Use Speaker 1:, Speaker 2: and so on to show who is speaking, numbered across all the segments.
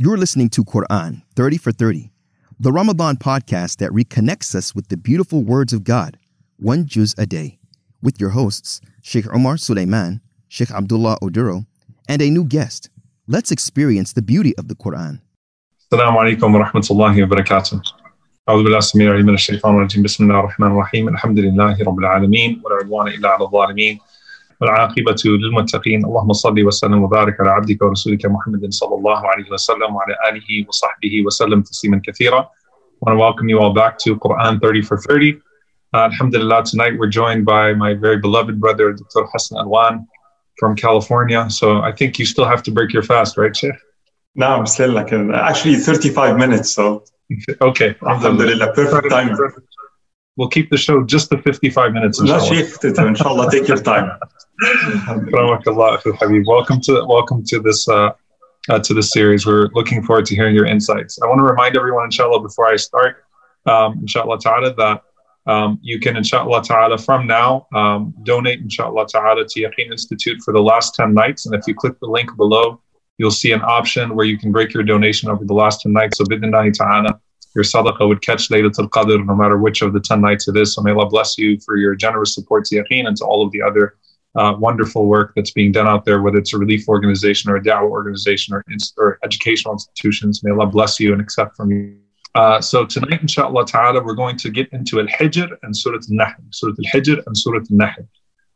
Speaker 1: You're listening to Quran 30 for 30, the Ramadan podcast that reconnects us with the beautiful words of God, one juz a day, with your hosts, Sheikh Omar Suleiman, Sheikh Abdullah Oduro, and a new guest. Let's experience the beauty of the Quran.
Speaker 2: السلام عليكم ورحمة الله وبركاته. أعوذ بالله السميع العليم من الشيطان الرجيم بسم الله الرحمن الرحيم الحمد لله رب العالمين ولا عدوان إلا على الظالمين والعاقبة للمتقين اللهم صل وسلم وبارك على عبدك ورسولك محمد صلى الله عليه وسلم وعلى آله وصحبه وسلم تسليما كثيرا. I want to welcome you all back to Quran 30 for 30. Uh, Alhamdulillah, tonight we're joined by my very beloved brother, Dr. Hassan Alwan from California. So I think you still have to break your fast, right, Sheikh?
Speaker 3: No, I'm still like actually 35 minutes. So
Speaker 2: okay,
Speaker 3: Alhamdulillah, perfect time.
Speaker 2: We'll keep the show just to 55 minutes.
Speaker 3: Inshallah. inshallah, take your time.
Speaker 2: welcome to welcome to this uh, uh, to this series. We're looking forward to hearing your insights. I want to remind everyone, inshallah, before I start, um, inshallah ta'ala, that um, you can, inshallah ta'ala, from now, um, donate, inshallah ta'ala, to Yaqeen Institute for the last 10 nights. And if you click the link below, you'll see an option where you can break your donation over the last 10 nights. So, bidnillahi ta'ala, your sadaqah would catch Laylatul Qadr no matter which of the 10 nights it is. So, may Allah bless you for your generous support to Yaqeen and to all of the other uh, wonderful work that's being done out there, whether it's a relief organization or a da'wah organization or, or educational institutions. May Allah bless you and accept from you. Uh, so tonight, inshallah ta'ala, we're going to get into Al-Hijr and Surah Al-Nahl, Surah Al-Hijr and Surah Al-Nahl.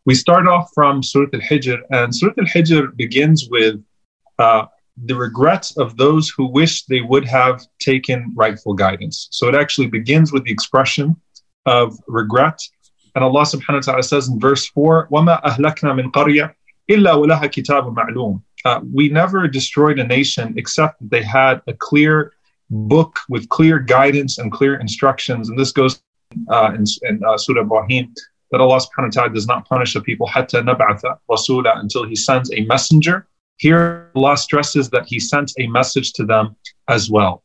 Speaker 2: We start off from Surah Al-Hijr, and Surah Al-Hijr begins with uh, the regrets of those who wish they would have taken rightful guidance. So it actually begins with the expression of regret. And Allah subhanahu wa ta'ala says in verse 4, وَمَا أَهْلَكْنَا مِنْ قَرْيَةٍ إِلَّا وَلَهَا كِتَابٌ مَعْلُومٌ uh, We never destroyed a nation except that they had a clear book with clear guidance and clear instructions. And this goes uh, in, in uh, Surah Ibrahim that Allah subhanahu wa ta'ala does not punish a people حَتَّى نَبْعَثَ رَسُولًا until He sends a messenger. Here, Allah stresses that He sent a message to them as well.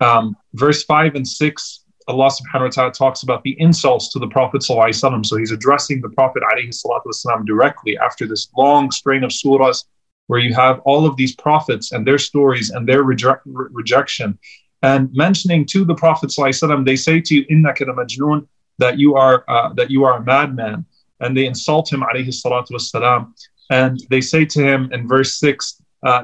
Speaker 2: Um, verse 5 and 6, Allah subhanahu wa ta'ala talks about the insults to the Prophet. ﷺ. So He's addressing the Prophet والسلام, directly after this long strain of surahs where you have all of these prophets and their stories and their reje- rejection. And mentioning to the Prophet, ﷺ, they say to you, Inna majnoon, that you are uh, that you are a madman. And they insult him, alayhi salatu wasalam. And they say to him in verse 6, uh,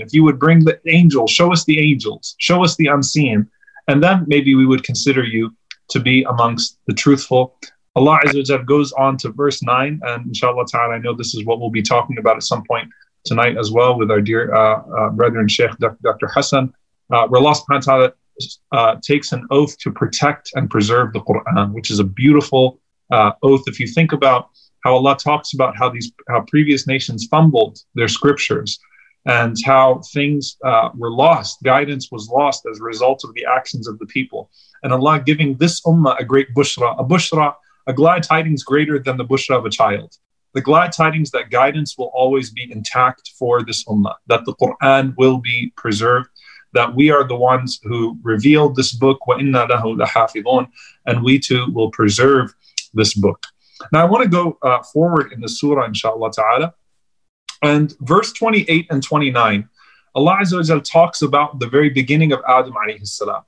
Speaker 2: if you would bring the angels, show us the angels, show us the unseen, and then maybe we would consider you to be amongst the truthful. Allah Azza goes on to verse 9, and inshallah ta'ala, I know this is what we'll be talking about at some point tonight as well with our dear uh, uh, brethren, Sheikh Dr. Hassan, uh, where Allah subhanahu wa ta'ala uh, takes an oath to protect and preserve the Quran, which is a beautiful uh, oath. If you think about how Allah talks about how these how previous nations fumbled their scriptures and how things uh, were lost, guidance was lost as a result of the actions of the people, and Allah giving this ummah a great bushra, a bushra, a glad tidings greater than the bushra of a child. The glad tidings that guidance will always be intact for this ummah, that the Quran will be preserved, that we are the ones who revealed this book, وَإِنَّا لَهُ لَحَافِظُونَ, and we too will preserve this book. Now, I want to go uh, forward in the surah, inshallah ta'ala. And verse 28 and 29, Allah Azza talks about the very beginning of Adam alayhi salam.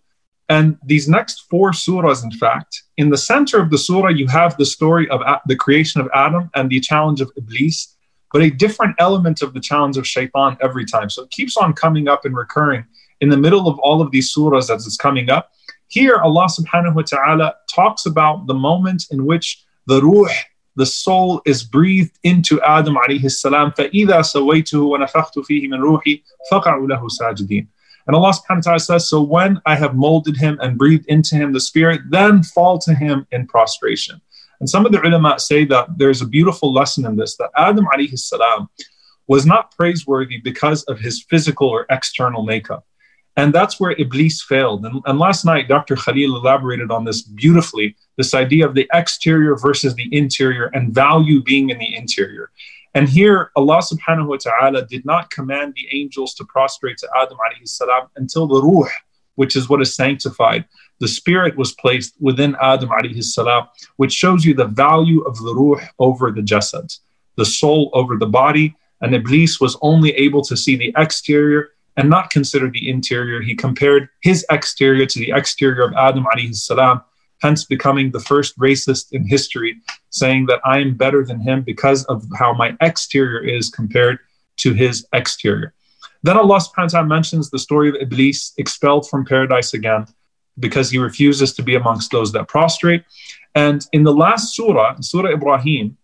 Speaker 2: And these next four surahs, in fact, in the center of the surah, you have the story of the creation of Adam and the challenge of Iblis, but a different element of the challenge of Shaitan every time. So it keeps on coming up and recurring in the middle of all of these surahs as it's coming up. Here, Allah subhanahu wa ta'ala talks about the moment in which the ruh, the soul, is breathed into Adam alayhi salam. فَإِذَا سَوَيْتُهُ وَنَفَخْتُ فِيهِ مِنْ رُوحِي فَقَعُوا لَهُ سَاجِدِينَ and Allah subhanahu wa ta'ala says, So when I have molded him and breathed into him the spirit, then fall to him in prostration. And some of the ulama say that there's a beautiful lesson in this that Adam alayhi salam was not praiseworthy because of his physical or external makeup. And that's where Iblis failed. And, and, last night, Dr. Khalil elaborated on this beautifully this idea of the exterior versus the interior and value being in the interior. And here, Allah subhanahu wa ta'ala did not command the angels to prostrate to Adam alayhi salam until the ruh, which is what is sanctified, the spirit was placed within Adam alayhi salam, which shows you the value of the ruh over the jasad, the soul over the body, and Iblis was only able to see the exterior and not consider the interior. He compared his exterior to the exterior of Adam alayhi hence becoming the first racist in history, saying that I am better than him because of how my exterior is compared to his exterior. Then Allah subhanahu wa ta'ala mentions the story of Iblis expelled from paradise again because he refuses to be amongst those that prostrate. And in the last surah, Surah Ibrahim,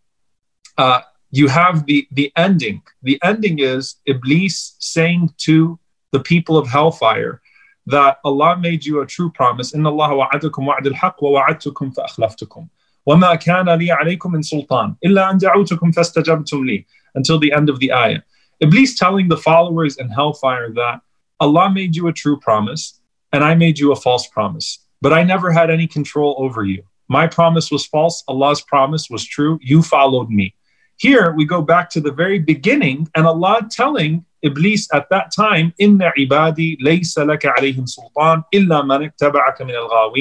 Speaker 2: uh, you have the, the ending. The ending is Iblis saying to the people of hellfire that Allah made you a true promise. إن الله وعدكم وعد الحق ووعدتكم فأخلفتكم وما كان لي عليكم من سلطان إلا أن دعوتكم فاستجبتم لي until the end of the ayah. Iblis telling the followers in hellfire that Allah made you a true promise and I made you a false promise, but I never had any control over you. My promise was false, Allah's promise was true. You followed me. Here we go back to the very beginning and Allah telling Iblis at that time, Inna ibadi laysa laka alayhim sultan illa man ittaba'aka min al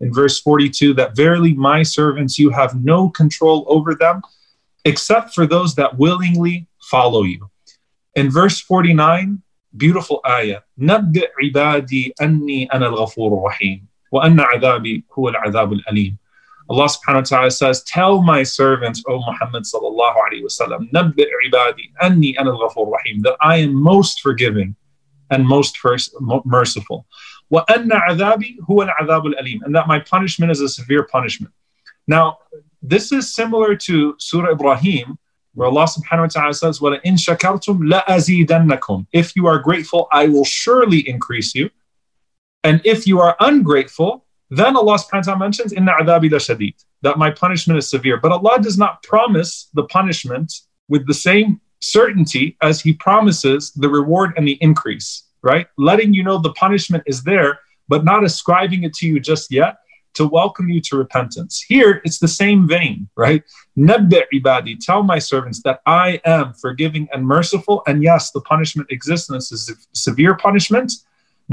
Speaker 2: in verse 42, that verily my servants, you have no control over them except for those that willingly follow you. In verse 49, beautiful ayah, نبئ عبادي أني أنا الغفور الرحيم وأن عذابي هو العذاب الأليم. Allah subhanahu wa ta'ala says, Tell my servants, O Muhammad sallallahu alayhi wasallam, Nabbi ibadi anni ana al rahim, that I am most forgiving and most merciful. Wa anna adabi huwa al alim, and that my punishment is a severe punishment. Now, this is similar to Surah Ibrahim, where Allah subhanahu wa ta'ala says, Wa in shakartum la. If you are grateful, I will surely increase you. And if you are ungrateful, then Allah subhanahu wa ta'ala mentions, Inna adabi shadid, that my punishment is severe. But Allah does not promise the punishment with the same certainty as He promises the reward and the increase, right? Letting you know the punishment is there, but not ascribing it to you just yet to welcome you to repentance. Here, it's the same vein, right? Nabbi ibadi, tell my servants that I am forgiving and merciful. And yes, the punishment exists and it's a severe punishment,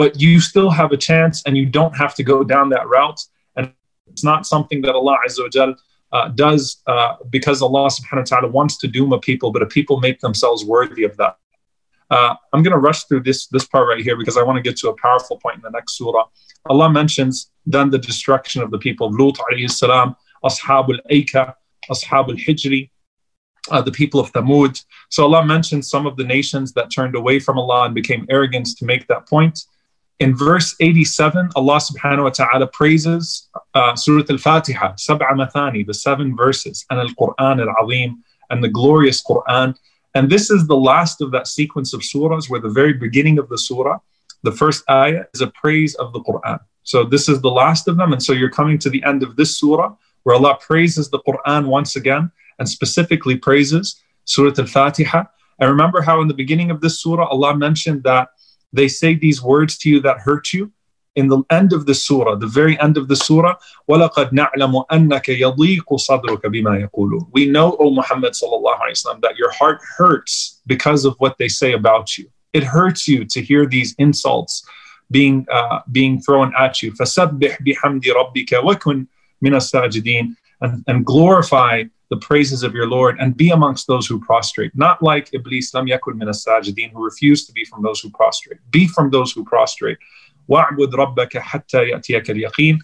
Speaker 2: but you still have a chance and you don't have to go down that route. And it's not something that Allah Azza wa Jal, uh, does uh, because Allah subhanahu wa ta'ala wants to doom a people, but a people make themselves worthy of that. Uh, I'm going to rush through this this part right here because I want to get to a powerful point in the next surah. Allah mentions then the destruction of the people of Lut salam, Ashab al-Aika, Ashab al-Hijri, uh, the people of Thamud. So Allah mentions some of the nations that turned away from Allah and became arrogant to make that point. In verse 87, Allah subhanahu wa ta'ala praises uh, Surah Al-Fatiha, Sab'a Mathani, the seven verses, and Al-Quran Al-Azim, and the glorious Quran. And this is the last of that sequence of surahs where the very beginning of the surah, the first ayah is a praise of the Quran. So this is the last of them. And so you're coming to the end of this surah where Allah praises the Quran once again and specifically praises Surah Al Fatiha. And remember how in the beginning of this surah, Allah mentioned that they say these words to you that hurt you. In the end of the surah, the very end of the surah, وَلَقَدْ نَعْلَمُ أَنَّكَ يَضِيقُ صَدْرُكَ بِمَا يَقُولُونَ We know, O Muhammad sallallahu alayhi wasallam, that your heart hurts because of what they say about you. It hurts you to hear these insults being uh, being thrown at you. فَسَبِّحْ بِحَمْدِ رَبِّكَ وَكُنْ مِنَ السَّاجِدِينَ and, and glorify the praises of your Lord and be amongst those who prostrate. Not like Iblis, lam yakun min as-sajidin, who refused to be from those who prostrate. Be from those who prostrate. وَاعْبُدْ رَبَّكَ حَتَّى يَأْتِيَكَ الْيَقِينَ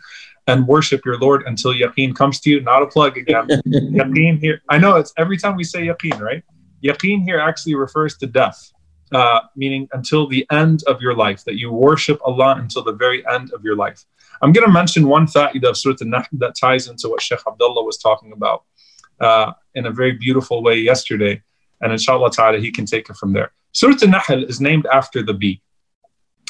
Speaker 2: and worship your Lord until yaqeen comes to you. Not a plug again. yaqeen here. I know it's every time we say yaqeen, right? Yaqeen here actually refers to death uh, meaning until the end of your life, that you worship Allah until the very end of your life. I'm going to mention one fa'idah of Surah Al-Nahl that ties into what Sheikh Abdullah was talking about uh, in a very beautiful way yesterday. And inshallah ta'ala, he can take it from there. Surah Al-Nahl is named after the bee.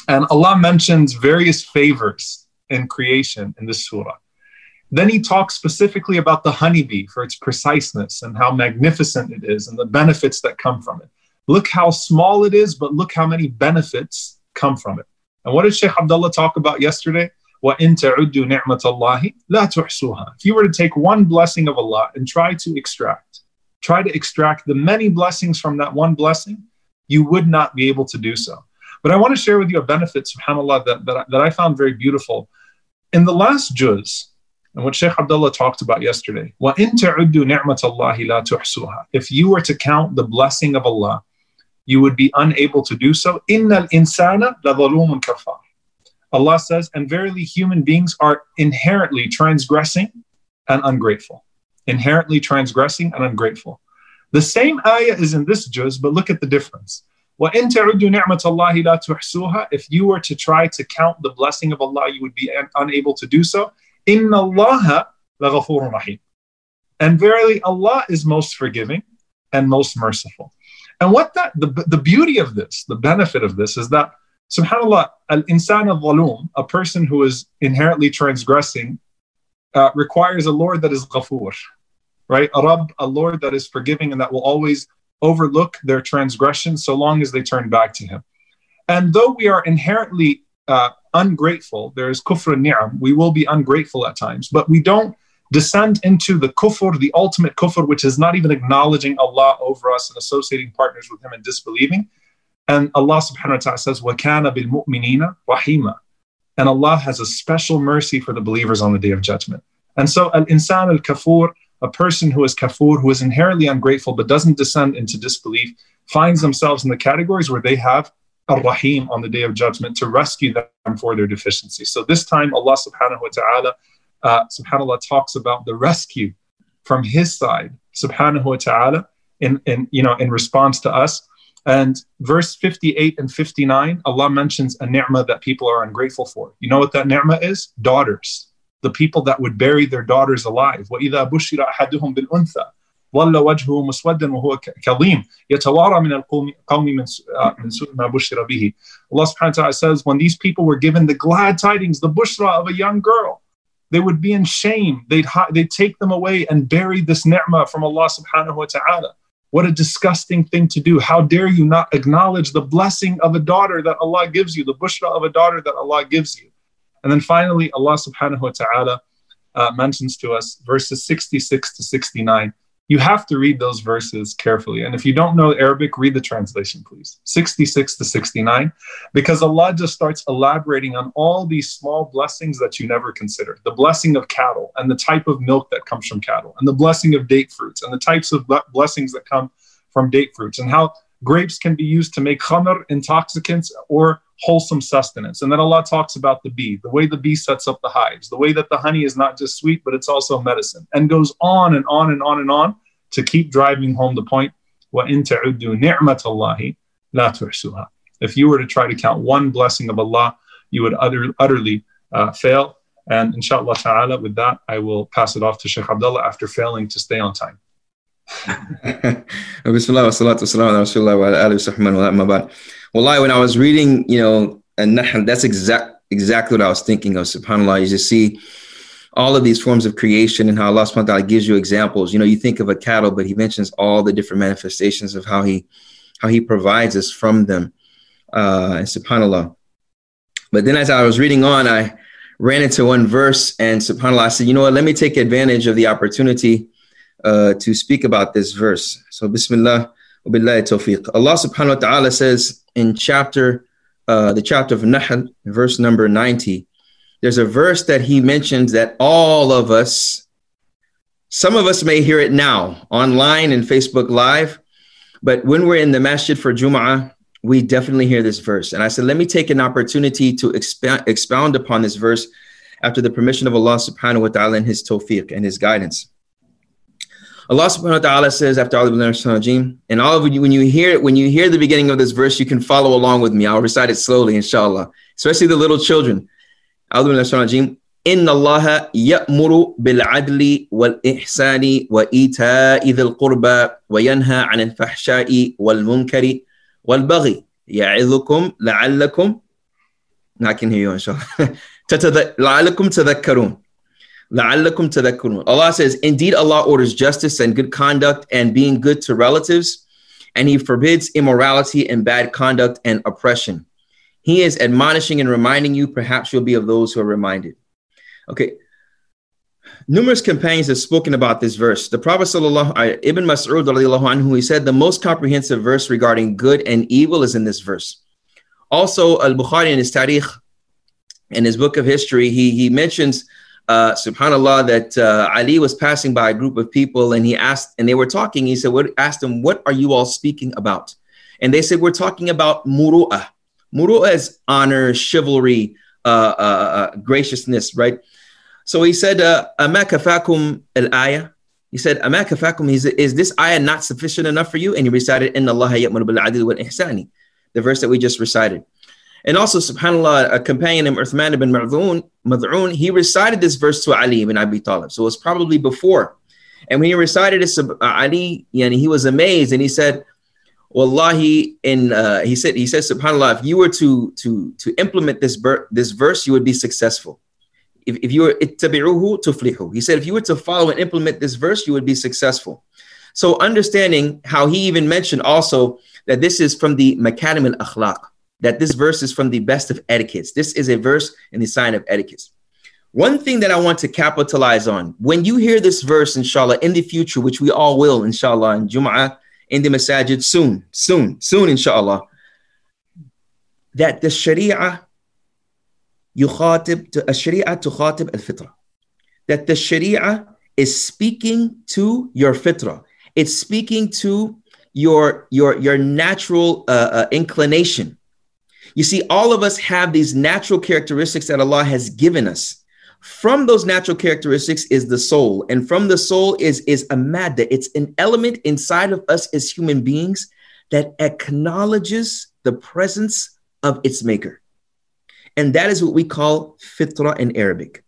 Speaker 2: And Allah mentions various favors in creation in this surah. Then he talks specifically about the honeybee for its preciseness and how magnificent it is and the benefits that come from it. Look how small it is, but look how many benefits come from it. And what did Sheikh Abdullah talk about yesterday? If you were to take one blessing of Allah and try to extract, try to extract the many blessings from that one blessing, you would not be able to do so. But I want to share with you a benefit, subhanAllah, that, that, that I found very beautiful. In the last juz, and what Sheikh Abdullah talked about yesterday. If you were to count the blessing of Allah, you would be unable to do so. Allah says, and verily human beings are inherently transgressing and ungrateful. Inherently transgressing and ungrateful. The same ayah is in this juz, but look at the difference. If you were to try to count the blessing of Allah, you would be unable to do so. إِنَّ اللَّهَ لَغَفُورٌ رَحِيمٌ And verily, Allah is most forgiving and most merciful. And what that the, the beauty of this, the benefit of this is that subhanallah, al-insan al a person who is inherently transgressing, uh, requires a Lord that is ghafoor, right? A Rabb, a Lord that is forgiving and that will always overlook their transgressions so long as they turn back to Him. And though we are inherently uh, ungrateful, there is kufr ni'am, we will be ungrateful at times, but we don't descend into the kufr, the ultimate kufr, which is not even acknowledging Allah over us and associating partners with Him and disbelieving. And Allah subhanahu wa ta'ala says, وَكَانَ بِالْمُؤْمِنِينَ رَحِيمًا And Allah has a special mercy for the believers on the day of judgment. And so, al-insan al-kafur, a person who is kafur, who is inherently ungrateful but doesn't descend into disbelief, finds themselves in the categories where they have ar-Rahim on the day of judgment to rescue them for their deficiency. So this time Allah subhanahu wa ta'ala, uh, subhanAllah, talks about the rescue from his side, subhanahu wa ta'ala, in, in, you know, in response to us. And verse 58 and 59, Allah mentions a ni'mah that people are ungrateful for. You know what that ni'mah is? Daughters. The people that would bury their daughters alive. وَإِذَا بُشِّرَ أَحَدُهُمْ بِالْأُنثَى ظل وجهه مسودا وهو كظيم يتوارى من القوم من من سوء ما بشر به. Allah subhanahu wa ta'ala says, when these people were given the glad tidings, the bushra of a young girl, they would be in shame. They'd, they'd take them away and bury this ni'mah from Allah subhanahu wa ta'ala. What a disgusting thing to do. How dare you not acknowledge the blessing of a daughter that Allah gives you, the bushra of a daughter that Allah gives you. And then finally, Allah subhanahu wa ta'ala uh, mentions to us verses 66 to 69 you have to read those verses carefully. And if you don't know Arabic, read the translation, please. 66 to 69, because Allah just starts elaborating on all these small blessings that you never consider the blessing of cattle and the type of milk that comes from cattle, and the blessing of date fruits, and the types of blessings that come from date fruits, and how grapes can be used to make khamr, intoxicants, or wholesome sustenance. And then Allah talks about the bee, the way the bee sets up the hives, the way that the honey is not just sweet, but it's also medicine, and goes on and on and on and on to keep driving home the point. وَإِن تَعُدُّوا نِعْمَةَ اللَّهِ لَا تُحْسُوهَا If you were to try to count one blessing of Allah, you would utter, utterly uh, fail. And inshallah ta'ala, with that, I will pass it off to Sheikh Abdullah after failing to stay on time.
Speaker 1: Bismillah wa salatu wa salam wa wa Wallahi, when I was reading, you know, and that's exact exactly what I was thinking of. SubhanAllah, you just see all of these forms of creation and how Allah subhanahu wa ta'ala gives you examples. You know, you think of a cattle, but he mentions all the different manifestations of how he how he provides us from them. Uh and subhanAllah. But then as I was reading on, I ran into one verse and subhanAllah, I said, you know what, let me take advantage of the opportunity uh, to speak about this verse. So Bismillah Allah subhanahu wa ta'ala says in chapter, uh, the chapter of Nahl, verse number 90, there's a verse that he mentions that all of us, some of us may hear it now online and Facebook Live, but when we're in the masjid for Jum'ah, we definitely hear this verse. And I said, let me take an opportunity to expound, expound upon this verse after the permission of Allah subhanahu wa ta'ala and his tawfiq and his guidance. Allah subhanahu wa ta'ala says after all of and all of you, when you hear it, when you hear the beginning of this verse, you can follow along with me. I'll recite it slowly, inshallah, especially the little children. إن الله يأمر بالعدل والإحسان وإيتاء ذي القربى وينهى عن الفحشاء والمنكر والبغي يعظكم لعلكم I can hear you إن شاء الله لعلكم تذكرون Allah says, Indeed, Allah orders justice and good conduct and being good to relatives, and He forbids immorality and bad conduct and oppression. He is admonishing and reminding you, perhaps you'll be of those who are reminded. Okay. Numerous companions have spoken about this verse. The Prophet sallallahu, Ibn Mas'ud anhu, he said the most comprehensive verse regarding good and evil is in this verse. Also, Al-Bukhari in his Tarikh, in his book of history, he, he mentions uh, subhanallah, that uh, Ali was passing by a group of people and he asked, and they were talking. He said, what, asked them, what are you all speaking about? And they said, we're talking about muru'ah. Muru'ah is honor, chivalry, uh, uh, uh graciousness, right? So he said, uh, amakafakum al-ayah. He said, amakafakum, he said, is this ayah not sufficient enough for you? And he recited, "In allaha ya'muru bil-adil the verse that we just recited. And also, subhanAllah, a companion named Uthman ibn Mad'un, he recited this verse to Ali ibn Abi Talib. So it was probably before. And when he recited it to Ali, and he was amazed and he said, Wallahi, in uh, he said, he said, subhanAllah, if you were to to to implement this ber- this verse, you would be successful. If, if you were ittabi'uhu tuflihu. He said, if you were to follow and implement this verse, you would be successful. So understanding how he even mentioned also that this is from the makarim al-akhlaq that this verse is from the best of etiquettes. This is a verse in the sign of etiquettes. One thing that I want to capitalize on when you hear this verse, inshallah, in the future, which we all will, inshallah, in Jum'ah, in the masajid soon, soon, soon, inshallah, that the Sharia يخاطب الشريعة تخاطب الفطرة that the Sharia is speaking to your fitra. It's speaking to your your your natural uh, uh, inclination you see, all of us have these natural characteristics that Allah has given us. From those natural characteristics is the soul, and from the soul is is a madda. It's an element inside of us as human beings that acknowledges the presence of its maker. And that is what we call fitra in Arabic.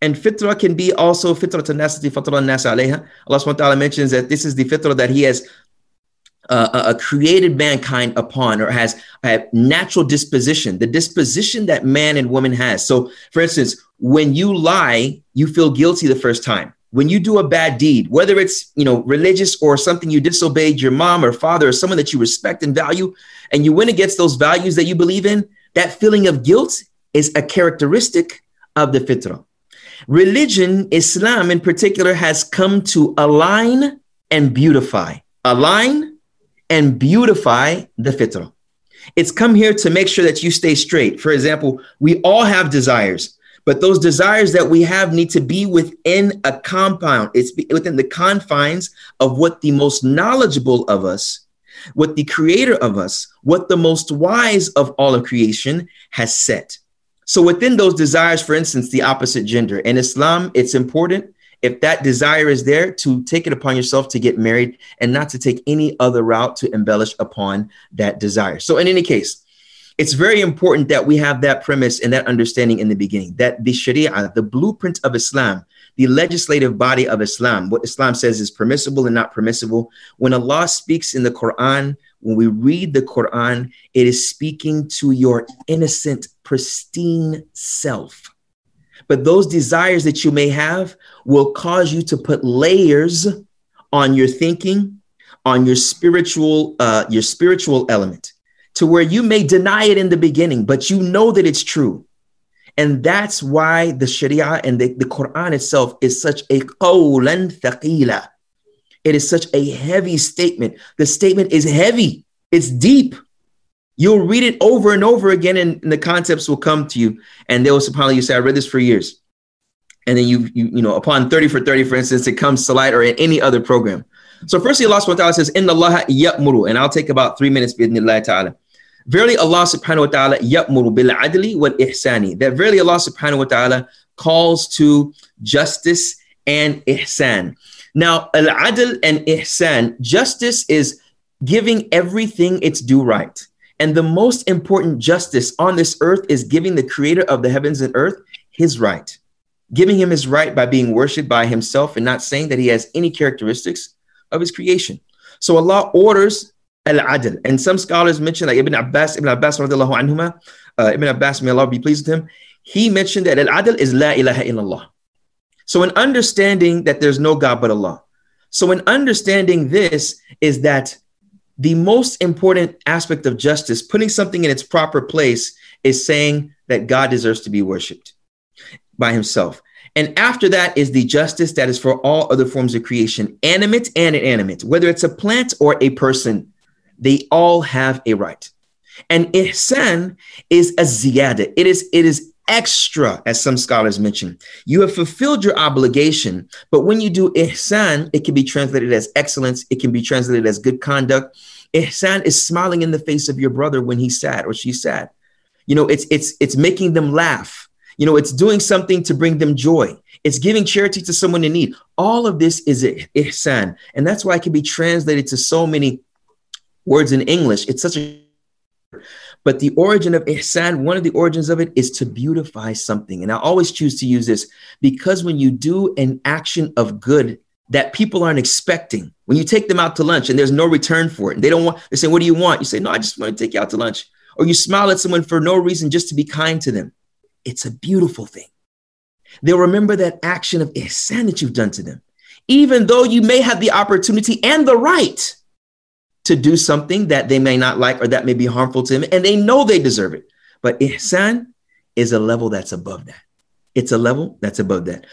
Speaker 1: And fitra can be also fitra nasati fitra nas alayha. Allah subhanahu mentions that this is the fitra that He has uh, created mankind upon or has a natural disposition, the disposition that man and woman has. So, for instance, when you lie, you feel guilty the first time. When you do a bad deed, whether it's you know religious or something you disobeyed your mom or father or someone that you respect and value, and you went against those values that you believe in, that feeling of guilt is a characteristic of the fitrah. Religion, Islam in particular, has come to align and beautify. Align and beautify the fitrah. It's come here to make sure that you stay straight. For example, we all have desires, but those desires that we have need to be within a compound. It's within the confines of what the most knowledgeable of us, what the creator of us, what the most wise of all of creation has set. So within those desires, for instance, the opposite gender in Islam, it's important if that desire is there, to take it upon yourself to get married and not to take any other route to embellish upon that desire. So, in any case, it's very important that we have that premise and that understanding in the beginning that the Sharia, the blueprint of Islam, the legislative body of Islam, what Islam says is permissible and not permissible. When Allah speaks in the Quran, when we read the Quran, it is speaking to your innocent, pristine self. But those desires that you may have will cause you to put layers on your thinking, on your spiritual, uh, your spiritual element, to where you may deny it in the beginning, but you know that it's true. And that's why the Sharia and the, the Quran itself is such a qawlan thaqila. It is such a heavy statement. The statement is heavy. It's deep. You'll read it over and over again, and, and the concepts will come to you. And they will subhanAllah, you say, I read this for years. And then you, you, you know, upon 30 for 30, for instance, it comes to light or in any other program. So firstly, Allah subhanahu wa ta'ala says, Inna Allah ya'muru. And I'll take about three minutes, ta'ala. Verily Allah subhanahu wa ta'ala ya'muru bil adli wal ihsani. That verily Allah subhanahu wa ta'ala calls to justice and ihsan. Now, al adl and ihsan, justice is giving everything its due right. And the most important justice on this earth is giving the creator of the heavens and earth his right, giving him his right by being worshiped by himself and not saying that he has any characteristics of his creation. So Allah orders al-adl. And some scholars mention, like Ibn Abbas, Ibn Abbas, anhuma, uh, Ibn Abbas, may Allah be pleased with him, he mentioned that al-adl is la ilaha illallah. So in understanding that there's no God but Allah. So in understanding this is that the most important aspect of justice, putting something in its proper place, is saying that God deserves to be worshiped by himself. And after that is the justice that is for all other forms of creation, animate and inanimate, whether it's a plant or a person, they all have a right. And ihsan is a ziyada. It is, it is extra, as some scholars mention. You have fulfilled your obligation, but when you do ihsan, it can be translated as excellence, it can be translated as good conduct. Ihsan is smiling in the face of your brother when he's sad or she's sad. You know, it's it's it's making them laugh. You know, it's doing something to bring them joy. It's giving charity to someone in need. All of this is ihsan, and that's why it can be translated to so many words in English. It's such a but the origin of ihsan, one of the origins of it is to beautify something. And I always choose to use this because when you do an action of good that people aren't expecting, when you take them out to lunch and there's no return for it, and they don't want, they say, What do you want? You say, No, I just want to take you out to lunch. Or you smile at someone for no reason just to be kind to them. It's a beautiful thing. They'll remember that action of ihsan that you've done to them, even though you may have the opportunity and the right to do something that they may not like or that may be harmful to them, and they know they deserve it. But ihsan is a level that's above that. It's a level that's above that.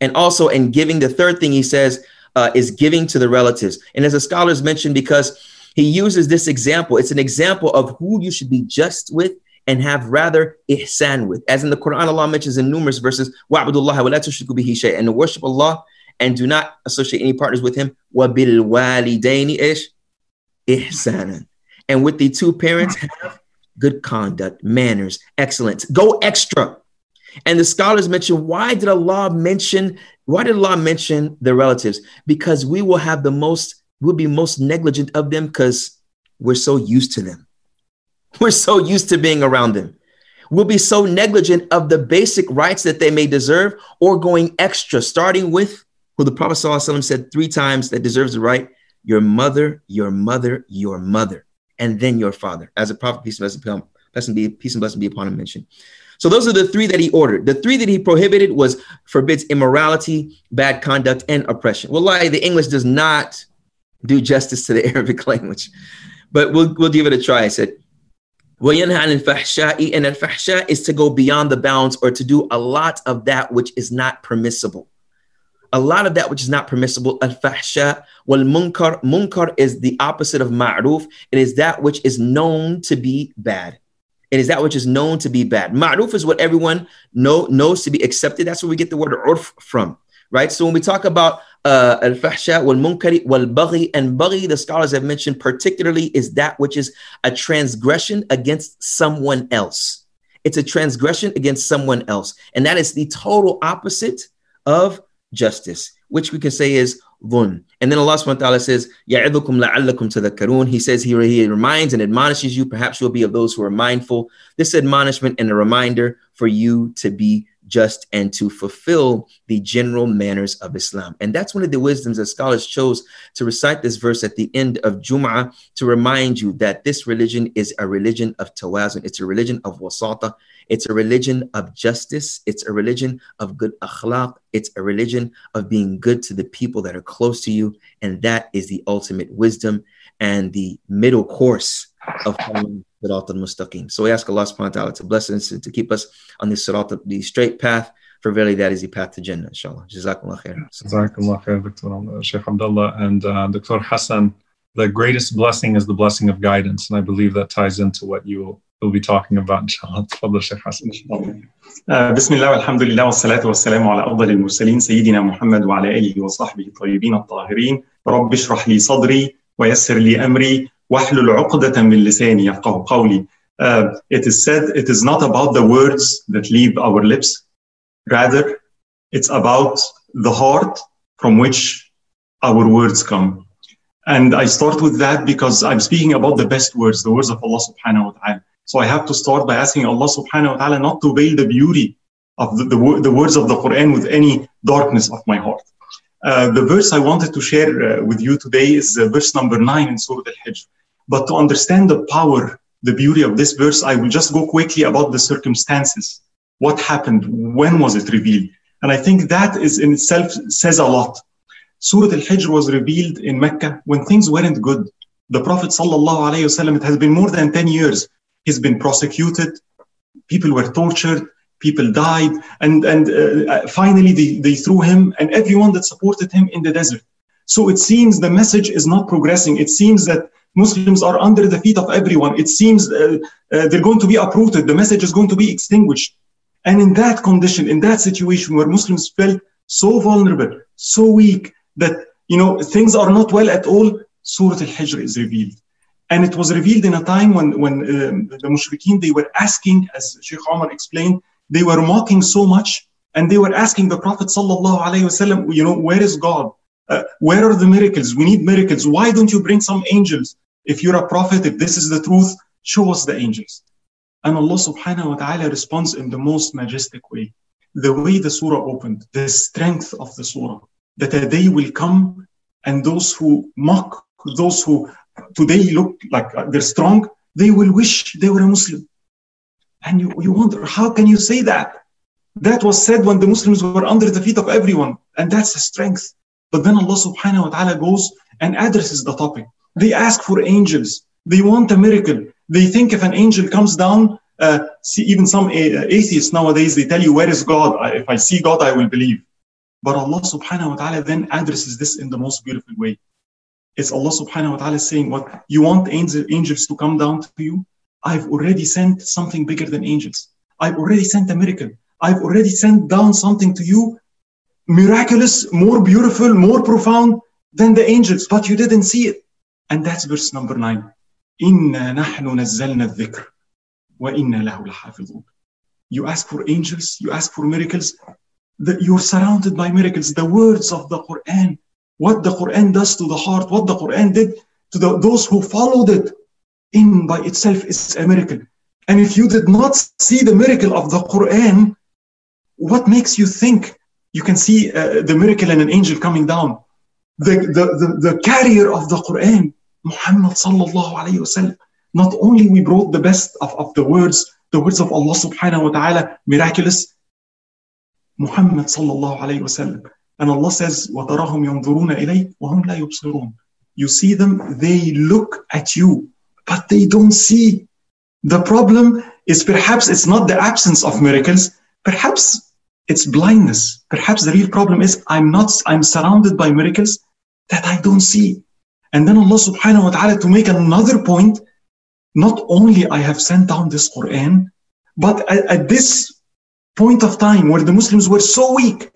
Speaker 1: And also in giving, the third thing he says uh, is giving to the relatives. And as the scholars mentioned, because he uses this example, it's an example of who you should be just with and have rather ihsan with. As in the Quran, Allah mentions in numerous verses, and to worship Allah and do not associate any partners with him. وَبِالْوَالِدَيْنِ إِشْ إِحْسَانًا And with the two parents, have good conduct, manners, excellence. Go extra. And the scholars mention why did Allah mention why did Allah mention the relatives? Because we will have the most, we'll be most negligent of them because we're so used to them. We're so used to being around them. We'll be so negligent of the basic rights that they may deserve or going extra, starting with who the Prophet ﷺ said three times that deserves the right your mother, your mother, your mother, and then your father, as the Prophet, peace and blessing, blessing be, peace and blessing be upon him, mentioned. So those are the three that he ordered. The three that he prohibited was forbids immorality, bad conduct, and oppression. Well, lie, the English does not do justice to the Arabic language, but we'll, we'll give it a try. I said, and al-fahsha is to go beyond the bounds or to do a lot of that which is not permissible a lot of that which is not permissible, al-fahsha wal munkar. Munkar is the opposite of ma'ruf. It is that which is known to be bad. It is that which is known to be bad. Ma'ruf is what everyone know, knows to be accepted. That's where we get the word urf from, right? So when we talk about uh, al-fahsha wal munkari wal baghi and baghi, the scholars have mentioned particularly is that which is a transgression against someone else. It's a transgression against someone else, and that is the total opposite of justice, which we can say is dhulm. And then Allah subhanahu wa ta'ala says, Ya'idukum la'allakum tadhakkarun. He says here, he reminds and admonishes you. Perhaps you'll be of those who are mindful. This admonishment and a reminder for you to be just and to fulfill the general manners of Islam. And that's one of the wisdoms that scholars chose to recite this verse at the end of Jum'ah to remind you that this religion is a religion of tawazun. It's a religion of wasata. It's a religion of justice. It's a religion of good akhlaq. It's a religion of being good to the people that are close to you. And that is the ultimate wisdom and the middle course of following Sirat al-Mustaqim. So we ask Allah subhanahu wa ta'ala to bless us and to keep us on the Sirat, the straight path. For verily that is the path to Jannah, inshallah. Jazakallah khair.
Speaker 2: Jazakallah khair, Dr. Sheikh Abdullah. And uh, Dr. Hassan, the greatest blessing is the blessing of guidance. And I believe that ties into what you will be talking about, inshallah. تفضل شيخ حسن.
Speaker 3: بسم الله والحمد لله والصلاة والسلام على أفضل المرسلين سيدنا محمد وعلى آله وصحبه الطيبين الطاهرين رب اشرح لي صدري ويسر لي أمري واحلل عقدة من لساني يفقه قولي uh, it is said it is not about the words that leave our lips rather it's about the heart from which our words come and I start with that because I'm speaking about the best words the words of Allah subhanahu wa ta'ala so I have to start by asking Allah subhanahu wa ta'ala not to veil the beauty of the, the, the words of the Quran with any darkness of my heart uh, the verse I wanted to share uh, with you today is uh, verse number nine in Surah Al-Hijr but to understand the power, the beauty of this verse, I will just go quickly about the circumstances. What happened? When was it revealed? And I think that is in itself says a lot. Surah Al-Hijr was revealed in Mecca when things weren't good. The Prophet ﷺ, it has been more than 10 years. He's been prosecuted. People were tortured. People died. And, and uh, finally, they, they threw him and everyone that supported him in the desert. So it seems the message is not progressing. It seems that Muslims are under the feet of everyone. It seems uh, uh, they're going to be uprooted. The message is going to be extinguished. And in that condition, in that situation where Muslims felt so vulnerable, so weak that you know things are not well at all, Surah Al-Hijr is revealed. And it was revealed in a time when, when um, the mushrikeen, they were asking, as Sheikh Omar explained, they were mocking so much and they were asking the Prophet sallallahu alaihi wasallam, you know, where is God? Uh, where are the miracles? We need miracles. Why don't you bring some angels? If you're a prophet, if this is the truth, show us the angels. And Allah subhanahu wa ta'ala responds in the most majestic way. The way the surah opened, the strength of the surah, that a day will come and those who mock, those who today look like they're strong, they will wish they were a Muslim. And you, you wonder, how can you say that? That was said when the Muslims were under the feet of everyone, and that's the strength. But then Allah subhanahu wa ta'ala goes and addresses the topic. They ask for angels. They want a miracle. They think if an angel comes down, uh, see, even some atheists nowadays, they tell you, Where is God? If I see God, I will believe. But Allah subhanahu wa ta'ala then addresses this in the most beautiful way. It's Allah subhanahu wa ta'ala saying, What you want angel, angels to come down to you? I've already sent something bigger than angels. I've already sent a miracle. I've already sent down something to you miraculous, more beautiful, more profound than the angels, but you didn't see it. And that's verse number nine. إِنَّا نَحْنُ نَزَّلْنَا الذِّكْرَ وَإِنَّا لَهُ لَحَافِظُونَ You ask for angels, you ask for miracles, the, you're surrounded by miracles. The words of the Quran, what the Quran does to the heart, what the Quran did to the, those who followed it, in by itself is a miracle. And if you did not see the miracle of the Quran, what makes you think you can see uh, the miracle and an angel coming down? The, the, the, the carrier of the Quran, Muhammad sallallahu alayhi wasallam. Not only we brought the best of, of the words, the words of Allah subhanahu wa ta'ala, miraculous, Muhammad sallallahu alayhi wasallam. And Allah says, وَتَرَاهُمْ يَنْظُرُونَ إِلَيْكَ وَهُمْ لَا يُبْصِرُونَ You see them, they look at you, but they don't see. The problem is perhaps it's not the absence of miracles, perhaps it's blindness. Perhaps the real problem is I'm not, I'm surrounded by miracles that I don't see. And then Allah subhanahu wa ta'ala to make another point, not only I have sent down this Quran, but at, at this point of time where the Muslims were so weak,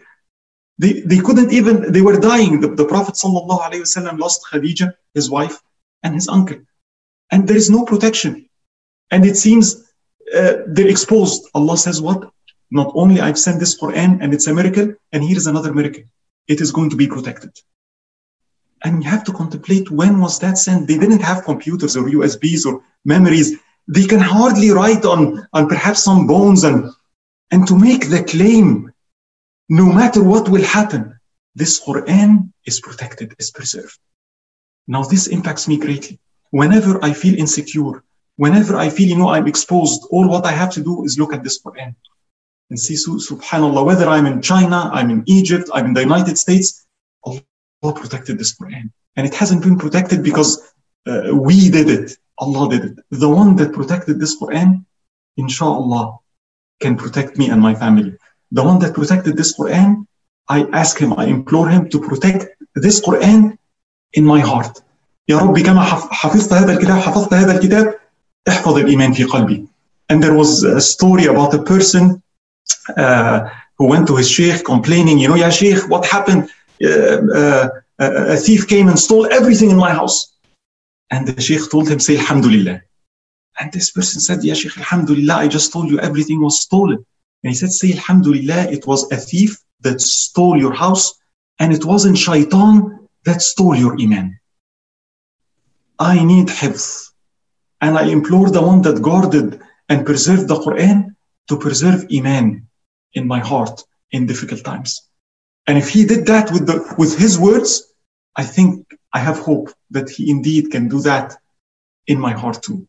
Speaker 3: they, they couldn't even, they were dying. The, the Prophet sallallahu alayhi wasallam lost Khadija, his wife, and his uncle. And there is no protection. And it seems uh, they're exposed. Allah says what? Not only I've sent this Quran and it's a miracle, and here is another miracle. It is going to be protected. And you have to contemplate when was that sent? They didn't have computers or USBs or memories. They can hardly write on, on perhaps some bones and, and to make the claim, no matter what will happen, this Quran is protected, is preserved. Now this impacts me greatly. Whenever I feel insecure, whenever I feel, you know, I'm exposed, all what I have to do is look at this Quran and see, subhanAllah, whether I'm in China, I'm in Egypt, I'm in the United States, Allah protected this Quran. And it hasn't been protected because uh, we did it. Allah did it. The one that protected this Quran, inshallah, can protect me and my family. The one that protected this Quran, I ask him, I implore him to protect this Quran in my heart. يا رب كما حفظت هذا الكتاب حفظت هذا الكتاب احفظ الإيمان في قلبي. And there was a story about a person uh, who went to his sheikh complaining, you know, Ya sheikh, what happened? Uh, uh, a thief came and stole everything in my house. And the sheikh told him, say Alhamdulillah. And this person said, Ya sheikh, Alhamdulillah, I just told you everything was stolen. And he said, say Alhamdulillah, it was a thief that stole your house and it wasn't shaitan that stole your iman. I need hifz. And I implore the one that guarded and preserved the Quran to preserve iman in my heart in difficult times. And if he did that with the with his words, I think I have hope that he indeed can do that in my heart too.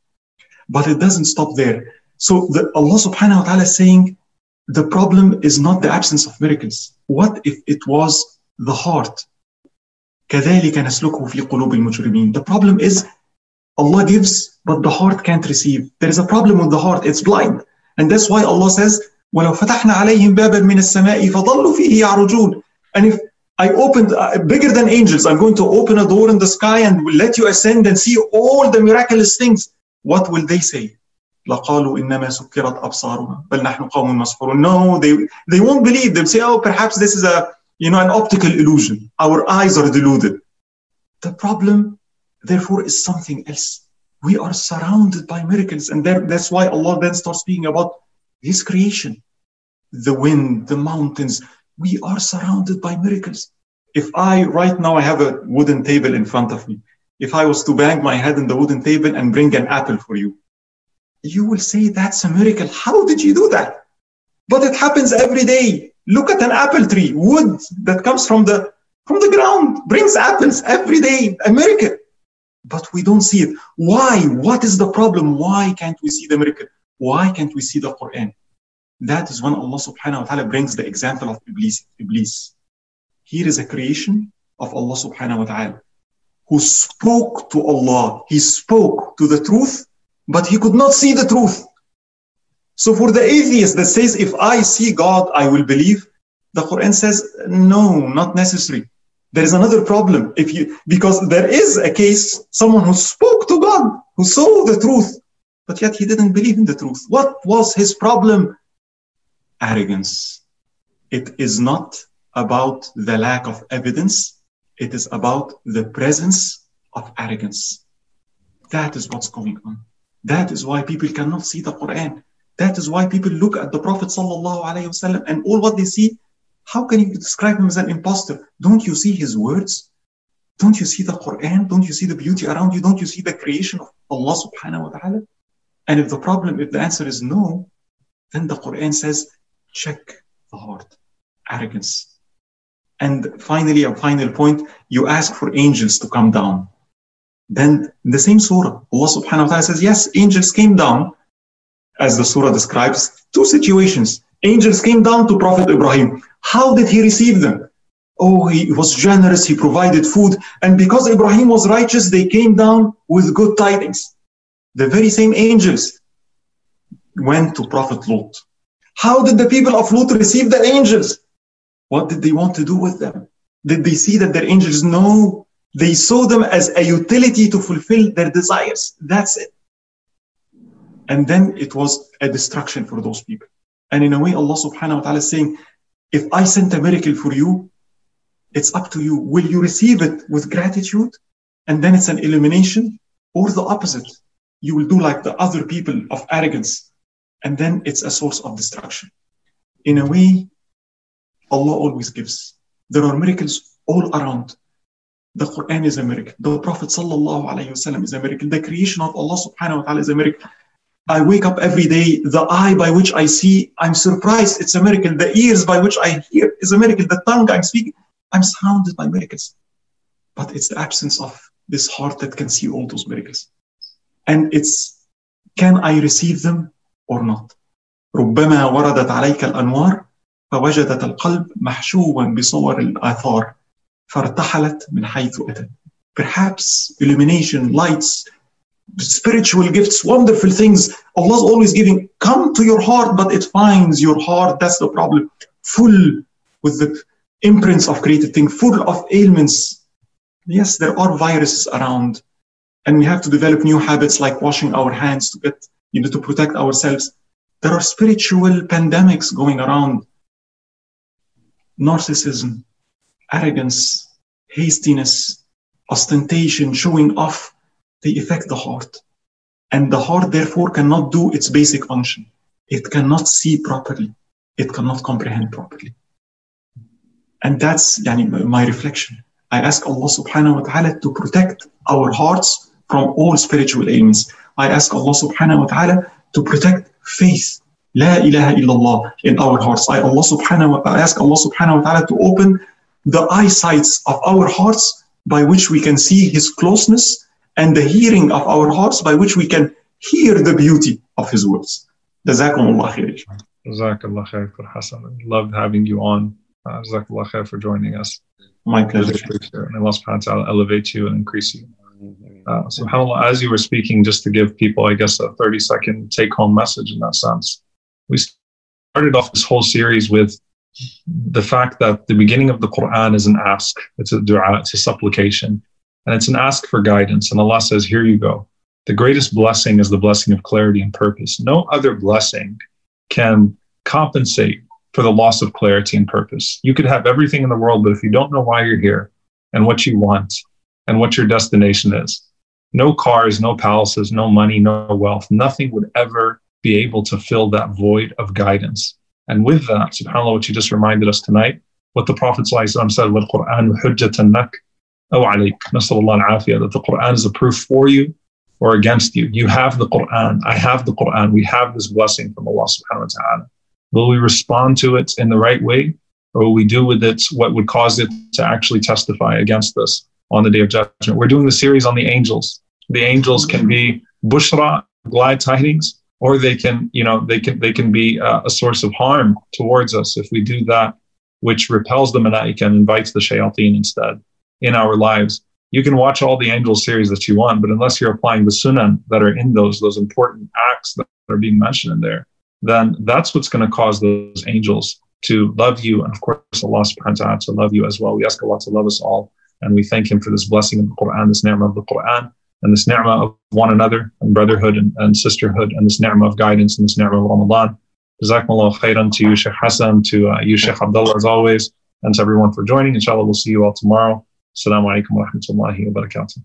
Speaker 3: But it doesn't stop there. So the, Allah subhanahu wa ta'ala is saying the problem is not the absence of miracles. What if it was the heart? كذلك نسلكه في قلوب المجرمين. The problem is Allah gives, but the heart can't receive. There is a problem with the heart. It's blind. And that's why Allah says, ولو فتحنا عليهم بابا من السماء فظلوا فيه يعرجون. And if I opened uh, bigger than angels, I'm going to open a door in the sky and will let you ascend and see all the miraculous things. What will they say? لقالوا إنما سكرت أبصارنا بل نحن قوم مسحورون no they they won't believe they'll say oh perhaps this is a you know an optical illusion our eyes are deluded the problem therefore is something else we are surrounded by miracles and there, that's why Allah then starts speaking about his creation the wind the mountains we are surrounded by miracles if I right now I have a wooden table in front of me if I was to bang my head in the wooden table and bring an apple for you you will say that's a miracle. How did you do that? But it happens every day. Look at an apple tree, wood that comes from the from the ground, brings apples every day, a miracle. But we don't see it. Why? What is the problem? Why can't we see the miracle? Why can't we see the Quran? That is when Allah subhanahu wa ta'ala brings the example of Iblis. Iblis. Here is a creation of Allah subhanahu wa ta'ala who spoke to Allah. He spoke to the truth but he could not see the truth. So for the atheist that says, if I see God, I will believe, the Quran says, no, not necessary there is another problem. If you because there is a case someone who spoke to god who saw the truth but yet he didn't believe in the truth. What was his problem? Arrogance. It is not about the lack of evidence. It is about the presence of arrogance. That is what's going on. That is why people cannot see the quran. That is why people look at the prophet sallallahu alaihi wasallam and all what they see how can you describe him as an impostor? Don't you see his words? Don't you see the Quran? Don't you see the beauty around you? Don't you see the creation of Allah subhanahu wa ta'ala? And if the problem, if the answer is no, then the Quran says, check the heart, arrogance. And finally, a final point, you ask for angels to come down. Then the same surah, Allah subhanahu wa ta'ala says, yes, angels came down, as the surah describes, two situations. Angels came down to Prophet Ibrahim. How did he receive them? Oh, he was generous, he provided food. And because Ibrahim was righteous, they came down with good tidings. The very same angels went to Prophet Lot. How did the people of Lot receive the angels? What did they want to do with them? Did they see that they're angels? No. They saw them as a utility to fulfill their desires. That's it. And then it was a destruction for those people. And in a way, Allah subhanahu wa ta'ala is saying, if I sent a miracle for you, it's up to you. Will you receive it with gratitude? And then it's an illumination, or the opposite. You will do like the other people of arrogance, and then it's a source of destruction. In a way, Allah always gives. There are miracles all around. The Quran is a miracle. The Prophet wasallam is a miracle. The creation of Allah subhanahu wa ta'ala is a miracle. I wake up every day. The eye by which I see, I'm surprised. It's a miracle. The ears by which I hear is a miracle. The tongue I'm speaking, I'm surrounded by miracles. But it's the absence of this heart that can see all those miracles. And it's, can I receive them or not? ربما وردت عليك الأنوار فوجدت القلب محشوا بصور الآثار فارتحلت من حيث أتت. Perhaps illumination, lights, spiritual gifts, wonderful things. Allah's always giving. Come to your heart, but it finds your heart. That's the problem. Full with the imprints of created things, full of ailments. Yes, there are viruses around, and we have to develop new habits like washing our hands to get, you know, to protect ourselves. There are spiritual pandemics going around. Narcissism, arrogance, hastiness, ostentation, showing off, they affect the heart. And the heart, therefore, cannot do its basic function. It cannot see properly. It cannot comprehend properly. And that's yani, my reflection. I ask Allah subhanahu wa ta'ala to protect our hearts from all spiritual ailments. I ask Allah subhanahu wa ta'ala to protect faith. La ilaha illallah in our hearts. I, Allah subhanahu wa, I ask Allah subhanahu wa ta'ala to open the eyesights of our hearts by which we can see his closeness and the hearing of our hearts by which we can hear the beauty of his words. Jazakumullah khair.
Speaker 2: Jazakallah khair, Hassan. Loved having you on. Uh, Jazakallah khair for joining us.
Speaker 3: My pleasure.
Speaker 2: And Allah subhanahu wa ta'ala elevate you and increase you. Uh, subhanAllah, as you were speaking, just to give people, I guess, a 30 second take home message in that sense, we started off this whole series with the fact that the beginning of the Quran is an ask, it's a dua, it's a supplication, and it's an ask for guidance. And Allah says, Here you go. The greatest blessing is the blessing of clarity and purpose. No other blessing can compensate for the loss of clarity and purpose. You could have everything in the world, but if you don't know why you're here and what you want and what your destination is, no cars, no palaces, no money, no wealth, nothing would ever be able to fill that void of guidance. And with that, subhanAllah, what you just reminded us tonight, what the Prophet said, وَالْقُرْآنُ حُجَّةً لَكَ أو عليك نسأل الله العافية that the Quran is a proof for you or against you. You have the Quran. I have the Quran. We have this blessing from Allah subhanahu wa ta'ala. Will we respond to it in the right way? Or will we do with it what would cause it to actually testify against us on the day of judgment? We're doing the series on the angels. The angels can be bushra, glad tidings, or they can, you know, they can they can be uh, a source of harm towards us if we do that which repels the malaika and invites the shayateen instead in our lives. You can watch all the angel series that you want, but unless you're applying the sunan that are in those, those important acts that are being mentioned in there, then that's what's going to cause those angels to love you. And of course, Allah subhanahu wa ta'ala to love you as well. We ask Allah to love us all. And we thank Him for this blessing of the Quran, this ni'mah of the Quran, and this ni'mah of one another, and brotherhood and, and sisterhood, and this ni'mah of guidance, and this ni'mah of Ramadan. Jazakumullah khairan to you, Sheikh Hassan, to uh, you, Sheikh Abdullah, as always, and to everyone for joining. Inshallah, we'll see you all tomorrow. Assalamu alaikum wa rahmatullahi wa barakatuh.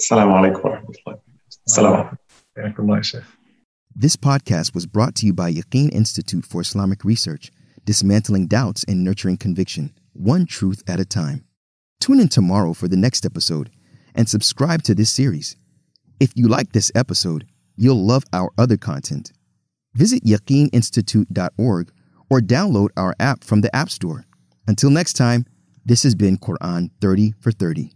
Speaker 3: Assalamu alaikum wa rahmatullahi. Assalamu
Speaker 2: alaikum.
Speaker 1: This podcast was brought to you by Yaqeen Institute for Islamic Research, dismantling doubts and nurturing conviction, one truth at a time. Tune in tomorrow for the next episode and subscribe to this series. If you like this episode, you'll love our other content. Visit yaqeeninstitute.org or download our app from the App Store. Until next time, this has been Quran 30 for 30.